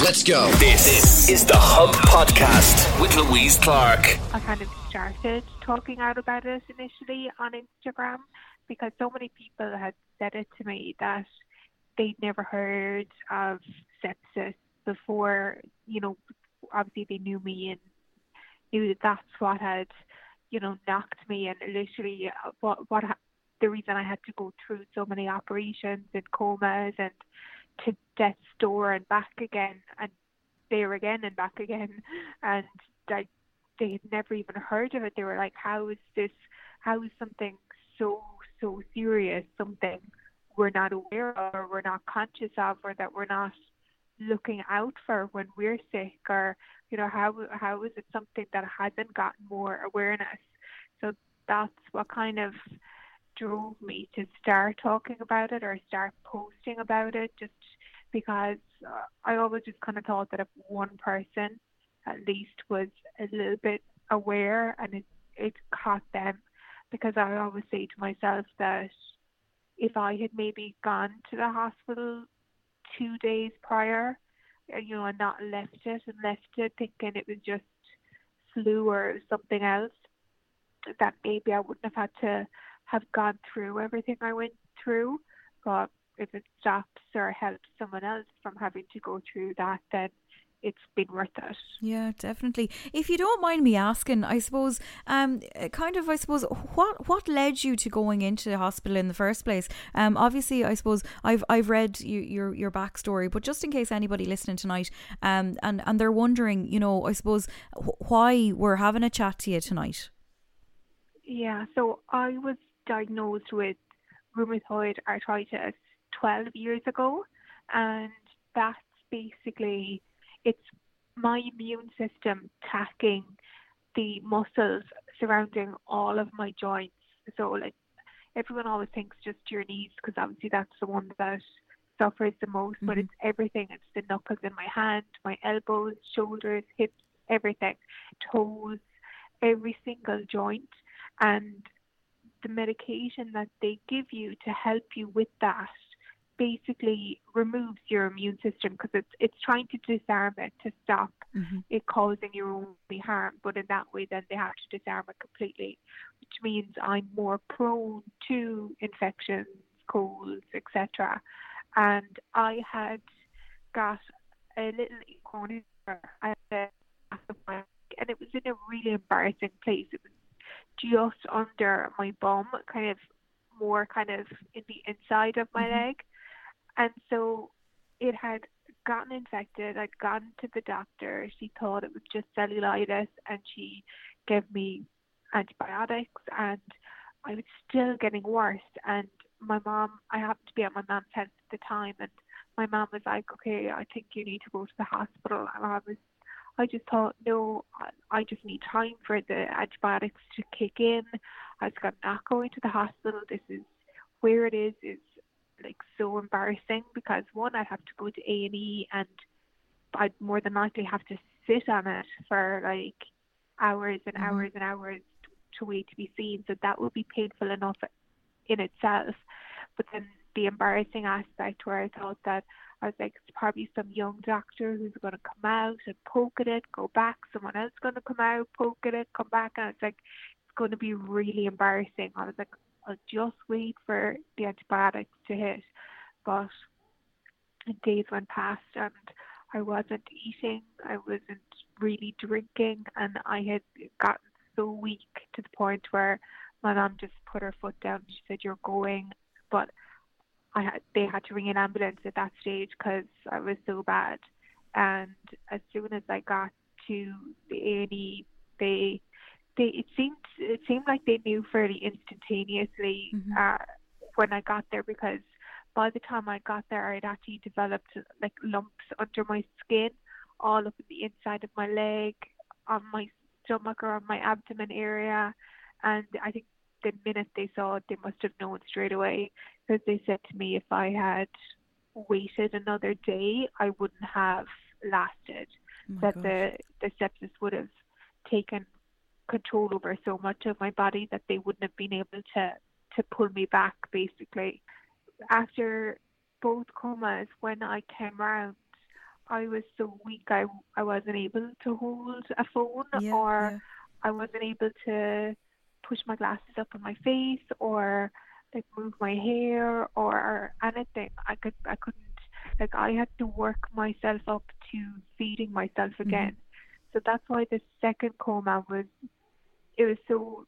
Let's go. This is the Hub Podcast with Louise Clark. I kind of started talking out about it initially on Instagram because so many people had said it to me that they'd never heard of sepsis before. You know, obviously they knew me and knew that that's what had, you know, knocked me and literally uh, what what the reason I had to go through so many operations and comas and to death's door and back again and there again and back again. And like they had never even heard of it. They were like, How is this how is something so so serious, something we're not aware of or we're not conscious of or that we're not looking out for when we're sick? Or you know how how is it something that hasn't gotten more awareness? So that's what kind of drove me to start talking about it or start posting about it just because uh, I always just kind of thought that if one person at least was a little bit aware and it, it caught them because I always say to myself that if I had maybe gone to the hospital two days prior, uh, you know, and not left it and left it thinking it was just flu or something else, that maybe I wouldn't have had to have gone through everything I went through. But if it stops or helps someone else from having to go through that, then it's been worth it. Yeah, definitely. If you don't mind me asking, I suppose, um, kind of, I suppose, what what led you to going into the hospital in the first place? Um, obviously, I suppose I've I've read you, your your backstory, but just in case anybody listening tonight, um, and and they're wondering, you know, I suppose why we're having a chat to you tonight. Yeah, so I was diagnosed with rheumatoid arthritis 12 years ago, and that's basically it's my immune system attacking the muscles surrounding all of my joints. So, like everyone always thinks just your knees because obviously that's the one that suffers the most, mm-hmm. but it's everything. It's the knuckles in my hand, my elbows, shoulders, hips, everything, toes, every single joint, and the medication that they give you to help you with that basically removes your immune system because it's it's trying to disarm it to stop mm-hmm. it causing your own harm. But in that way, then they have to disarm it completely, which means I'm more prone to infections, colds, etc. And I had got a little corner of my and it was in a really embarrassing place. It was just under my bum, kind of more kind of in the inside of my mm-hmm. leg. And so it had gotten infected. I'd gone to the doctor. She thought it was just cellulitis and she gave me antibiotics and I was still getting worse. And my mom, I happened to be at my mom's house at the time and my mom was like, okay, I think you need to go to the hospital. And I was, I just thought, no, I just need time for the antibiotics to kick in. I was like, I'm not going to the hospital. This is where it is, is like so embarrassing because one, I'd have to go to A and E, and I'd more than likely have to sit on it for like hours and mm-hmm. hours and hours to wait to be seen. So that would be painful enough in itself. But then the embarrassing aspect where I thought that I was like, it's probably some young doctor who's going to come out and poke at it, go back. Someone else going to come out, poke at it, come back, and it's like it's going to be really embarrassing. I was like, I'll just wait for the antibiotics to hit. But days went past and I wasn't eating, I wasn't really drinking, and I had gotten so weak to the point where my mom just put her foot down. She said, "You're going," but I had they had to ring an ambulance at that stage because I was so bad. And as soon as I got to the A and E, they they it seemed it seemed like they knew fairly instantaneously mm-hmm. uh, when I got there because by the time I got there, I'd actually developed like lumps under my skin, all up the inside of my leg, on my stomach or on my abdomen area, and I think the minute they saw it, they must have known straight away because they said to me if I had waited another day, I wouldn't have lasted. Oh that gosh. the the sepsis would have taken control over so much of my body that they wouldn't have been able to to pull me back basically after both comas when I came round I was so weak I I wasn't able to hold a phone Yeah, or yeah. I wasn't able to push my glasses up on my face or like move my hair or anything. I could I couldn't like I had to work myself up to feeding myself mm-hmm. again. So that's why the second coma was it was so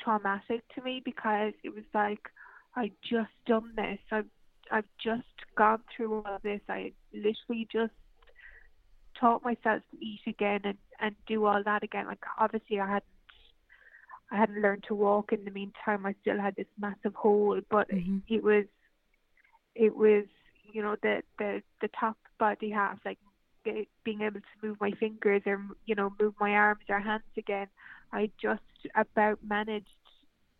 traumatic to me because it was like I just done this. I've I've just gone through all of this. I literally just taught myself to eat again and and do all that again. Like obviously I hadn't I hadn't learned to walk in the meantime. I still had this massive hole, but Mhm. it was it was you know the the the top body half like being able to move my fingers or you know move my arms or hands again. I just about managed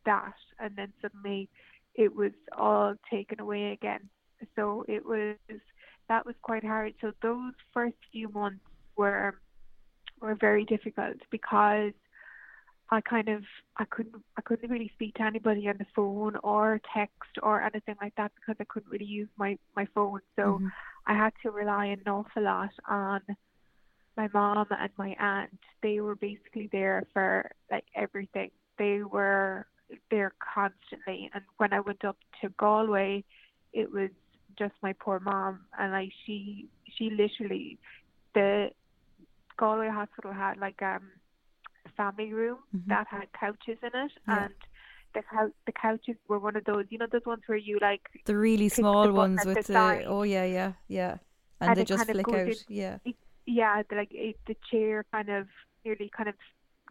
that, and then suddenly it was all taken away again. So it was that was quite hard. So those first few months were were very difficult because I kind of I couldn't I couldn't really speak to anybody on the phone or text or anything like that because I couldn't really use my my phone. So Mhm. I had to rely an awful lot on my mom and my aunt. They were basically there for like everything. They were there constantly. And when I went up to Galway, it was just my poor mom, and like she she literally the Galway hospital had like um a family room Mhm. that had couches in it, Yeah. and the cou- the couches were one of those you know those ones where you like The really click the small ones with the the, oh yeah, yeah, yeah, and, And they just kind of flick out. Yeah, yeah, the, like it, the chair kind of nearly kind of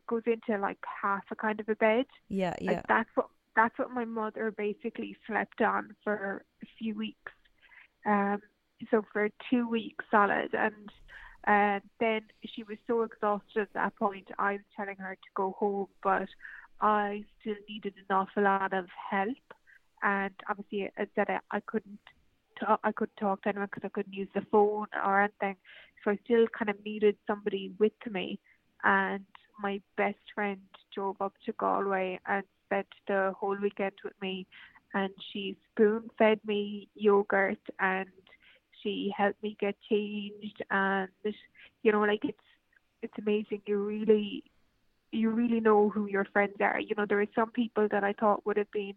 goes into like half a kind of a bed. yeah, yeah. Like that's what that's what my mother basically slept on for a few weeks. Um, so for two weeks solid, and uh, then she was so exhausted at that point. I was telling her to go home, but I still needed an awful lot of help, and obviously, as I said, I, I couldn't. Talk, I couldn't talk to anyone because I couldn't use the phone or anything. So I still kind of needed somebody with me. And my best friend drove up to Galway and spent the whole weekend with me. And she spoon fed me yogurt and she helped me get changed. And you know, like it's it's amazing. You really you really know who your friends are. You know, there are some people that I thought would have been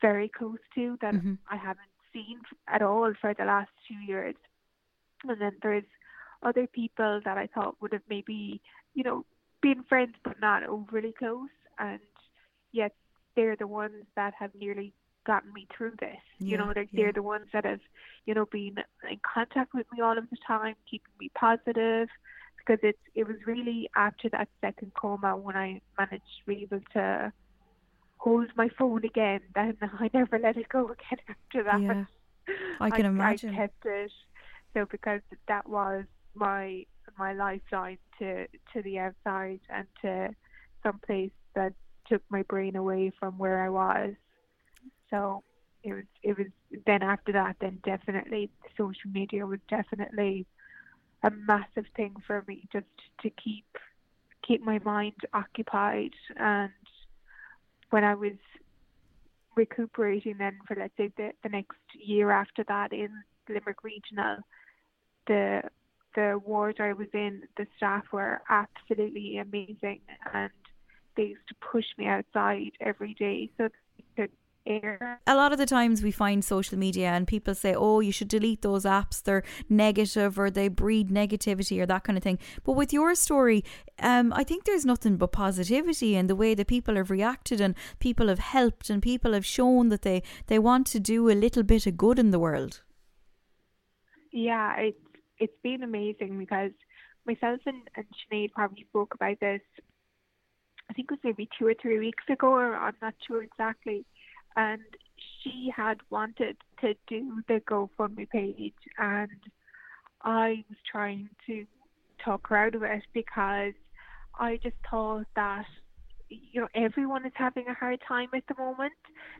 very close to that Mhm. I haven't seen at all for the last two years. And then there's other people that I thought would have maybe, you know, been friends but not overly close. And yet they're the ones that have nearly gotten me through this. Yeah, you know, they're, yeah. they're the ones that have, you know, been in contact with me all of the time, keeping me positive. Because it's it was really after that second coma when I managed to be able to hold my phone again. Then I never let it go again after that. Yeah. I can imagine. I kept it. So because that was my my lifeline to to the outside and to some place that took my brain away from where I was. So it was it was then after that then definitely social media was definitely a massive thing for me just to keep keep my mind occupied and when I was recuperating then for let's say the, the next year after that in Limerick Regional, the the ward I was in, the staff were absolutely amazing and they used to push me outside every day. So air a lot of the times we find social media and people say, oh, you should delete those apps, they're negative or they breed negativity or that kind of thing. But with your story, um, I think there's nothing but positivity in the way that people have reacted and people have helped and people have shown that they, they want to do a little bit of good in the world. Yeah, it's it's been amazing because myself and, and Sinead probably spoke about this I think it was maybe two or three weeks ago or I'm not sure exactly. And she had wanted to do the GoFundMe page and I was trying to talk her out of it because I just thought that you know everyone is having a hard time at the moment.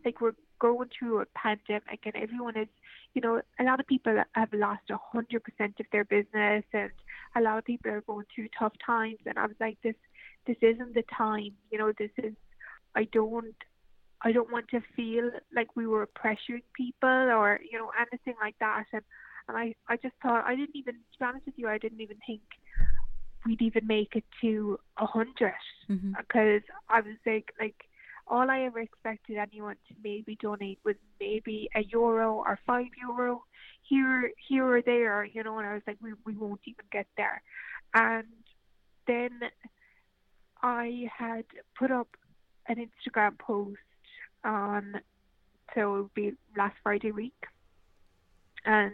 Like we're going through a pandemic and everyone is you know, a lot of people have lost a hundred percent of their business and a lot of people are going through tough times and I was like this this isn't the time, you know, this is I don't I don't want to feel like we were pressuring people or, you know, anything like that and and I I just thought I didn't even to be honest with you I didn't even think we'd even make it to a 100 Mhm. because I was like like all I ever expected anyone to maybe donate was maybe a euro or five euro here here or there, you know, and I was like, we we won't even get there. And then I had put up an Instagram post on so it would be last Friday week. And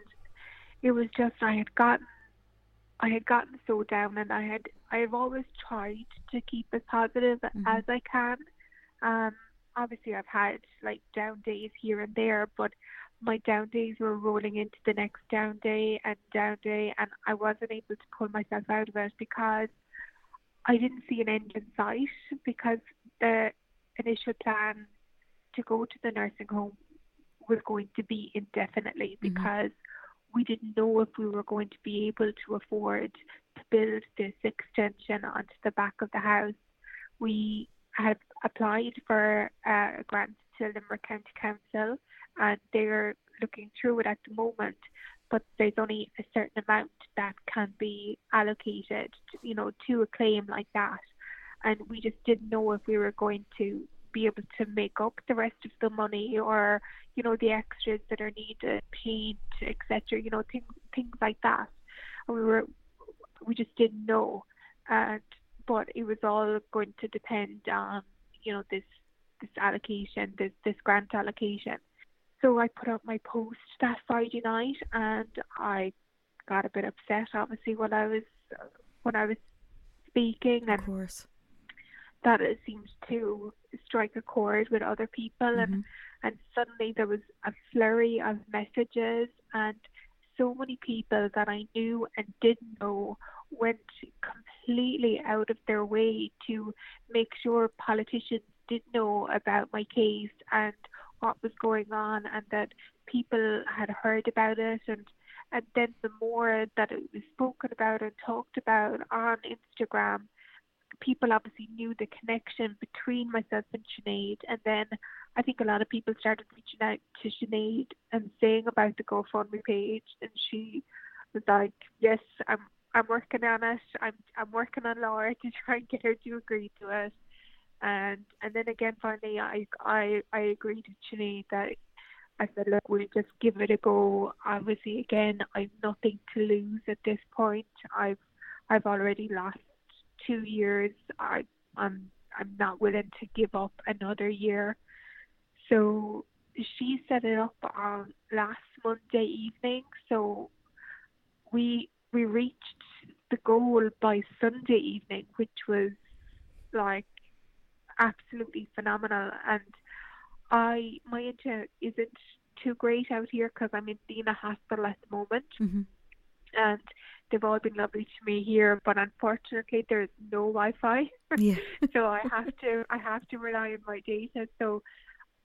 it was just I had gotten I had gotten so down and I had I've always tried to keep as positive Mhm. as I can. Um obviously I've had like down days here and there but my down days were rolling into the next down day and down day and I wasn't able to pull myself out of it because I didn't see an end in sight because the initial plan to go to the nursing home was going to be indefinitely Mhm. because we didn't know if we were going to be able to afford to build this extension onto the back of the house. We had applied for uh, a grant to Limerick County Council and they're looking through it at the moment, but there's only a certain amount that can be allocated, you know, to a claim like that. And we just didn't know if we were going to be able to make up the rest of the money or, you know, the extras that are needed, paint, etc. You know, things things like that. And we were we just didn't know. And but it was all going to depend on, you know, this this allocation, this this grant allocation. So I put up my post that Friday night, and I got a bit upset, obviously, when I was when I was speaking, and Of course. That it seemed to strike a chord with other people, and Mhm. and suddenly there was a flurry of messages, and so many people that I knew and didn't know went completely out of their way to make sure politicians did know about my case and what was going on and that people had heard about it and and then the more that it was spoken about and talked about on Instagram people obviously knew the connection between myself and Sinead and then I think a lot of people started reaching out to Sinead and saying about the GoFundMe page and she was like, Yes, I'm I'm working on it. I'm I'm working on Laura to try and get her to agree to it. And and then again finally I I, I agreed with Sinead that I said, Look, we'll just give it a go. Obviously again I've nothing to lose at this point. I've I've already lost two years. I I'm I'm not willing to give up another year. So she set it up on last Monday evening. So we we reached the goal by Sunday evening, which was like absolutely phenomenal. And I my internet isn't too great out here because I'm in Dina Hospital at the moment Mhm. and they've all been lovely to me here, but unfortunately there's no Wi-Fi, Yeah. so I have to I have to rely on my data. So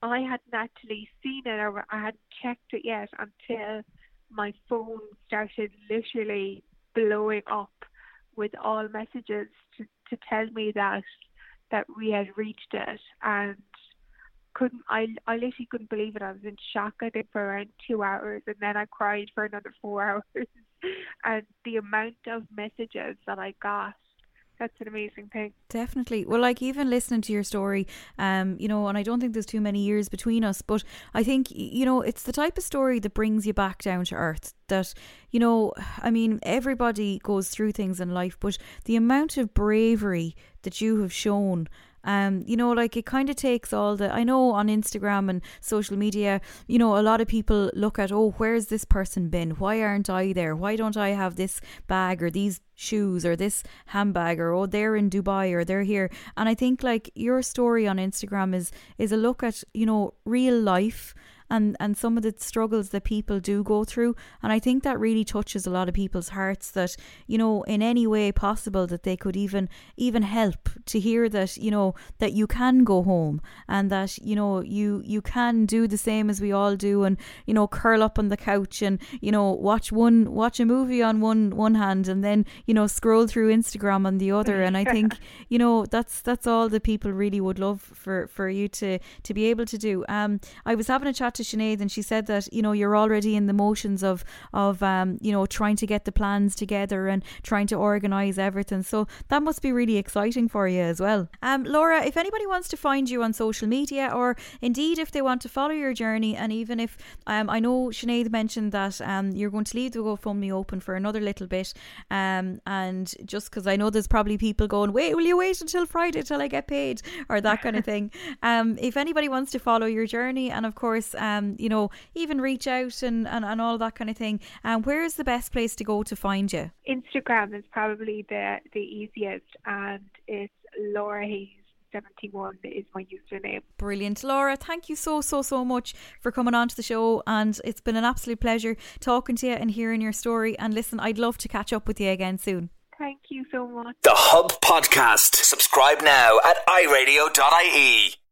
I hadn't actually seen it or I hadn't checked it yet until my phone started literally blowing up with all messages to, to tell me that that we had reached it and couldn't I I literally couldn't believe it. I was in shock I think for around two hours and then I cried for another four hours and the amount of messages that I got that's an amazing thing. Definitely. Well, like even listening to your story, um, you know, and I don't think there's too many years between us, but I think you know it's the type of story that brings you back down to earth. That you know, I mean, everybody goes through things in life, but the amount of bravery that you have shown. Um, you know, like it kind of takes all the. I know on Instagram and social media, you know, a lot of people look at, oh, where's this person been? Why aren't I there? Why don't I have this bag or these shoes or this handbag or oh, they're in Dubai or they're here? And I think like your story on Instagram is is a look at you know real life and and some of the struggles that people do go through. And i think that really touches a lot of people's hearts that you know in any way possible that they could even even help to hear that you know that you can go home and that you know you you can do the same as we all do and you know curl up on the couch and you know watch one watch a movie on one one hand and then you know scroll through instagram on the other. And i think you know that's that's all that people really would love for for you to to be able to do. Um i was having a chat to Sinead and she said that you know you're already in the motions of of um, you know trying to get the plans together and trying to organise everything. So that must be really exciting for you as well. Um, Laura, if anybody wants to find you on social media or indeed if they want to follow your journey, and even if um, I know Sinead mentioned that um, you're going to leave the GoFundMe open for another little bit, um, and just because I know there's probably people going, wait, will you wait until Friday till I get paid or that kind of thing. Um, if anybody wants to follow your journey, and of course, um, you know, even reach out and, and, and all that kind of thing, um, where is the best place to go to find you? Instagram is probably the the easiest, and it's Laura Hayes 71 is my username. Brilliant. Laura, thank you so, so, so much for coming on to the show. And it's been an absolute pleasure talking to you and hearing your story. And listen, I'd love to catch up with you again soon. Thank you so much. The Hub Podcast. Subscribe now at iRadio.ie.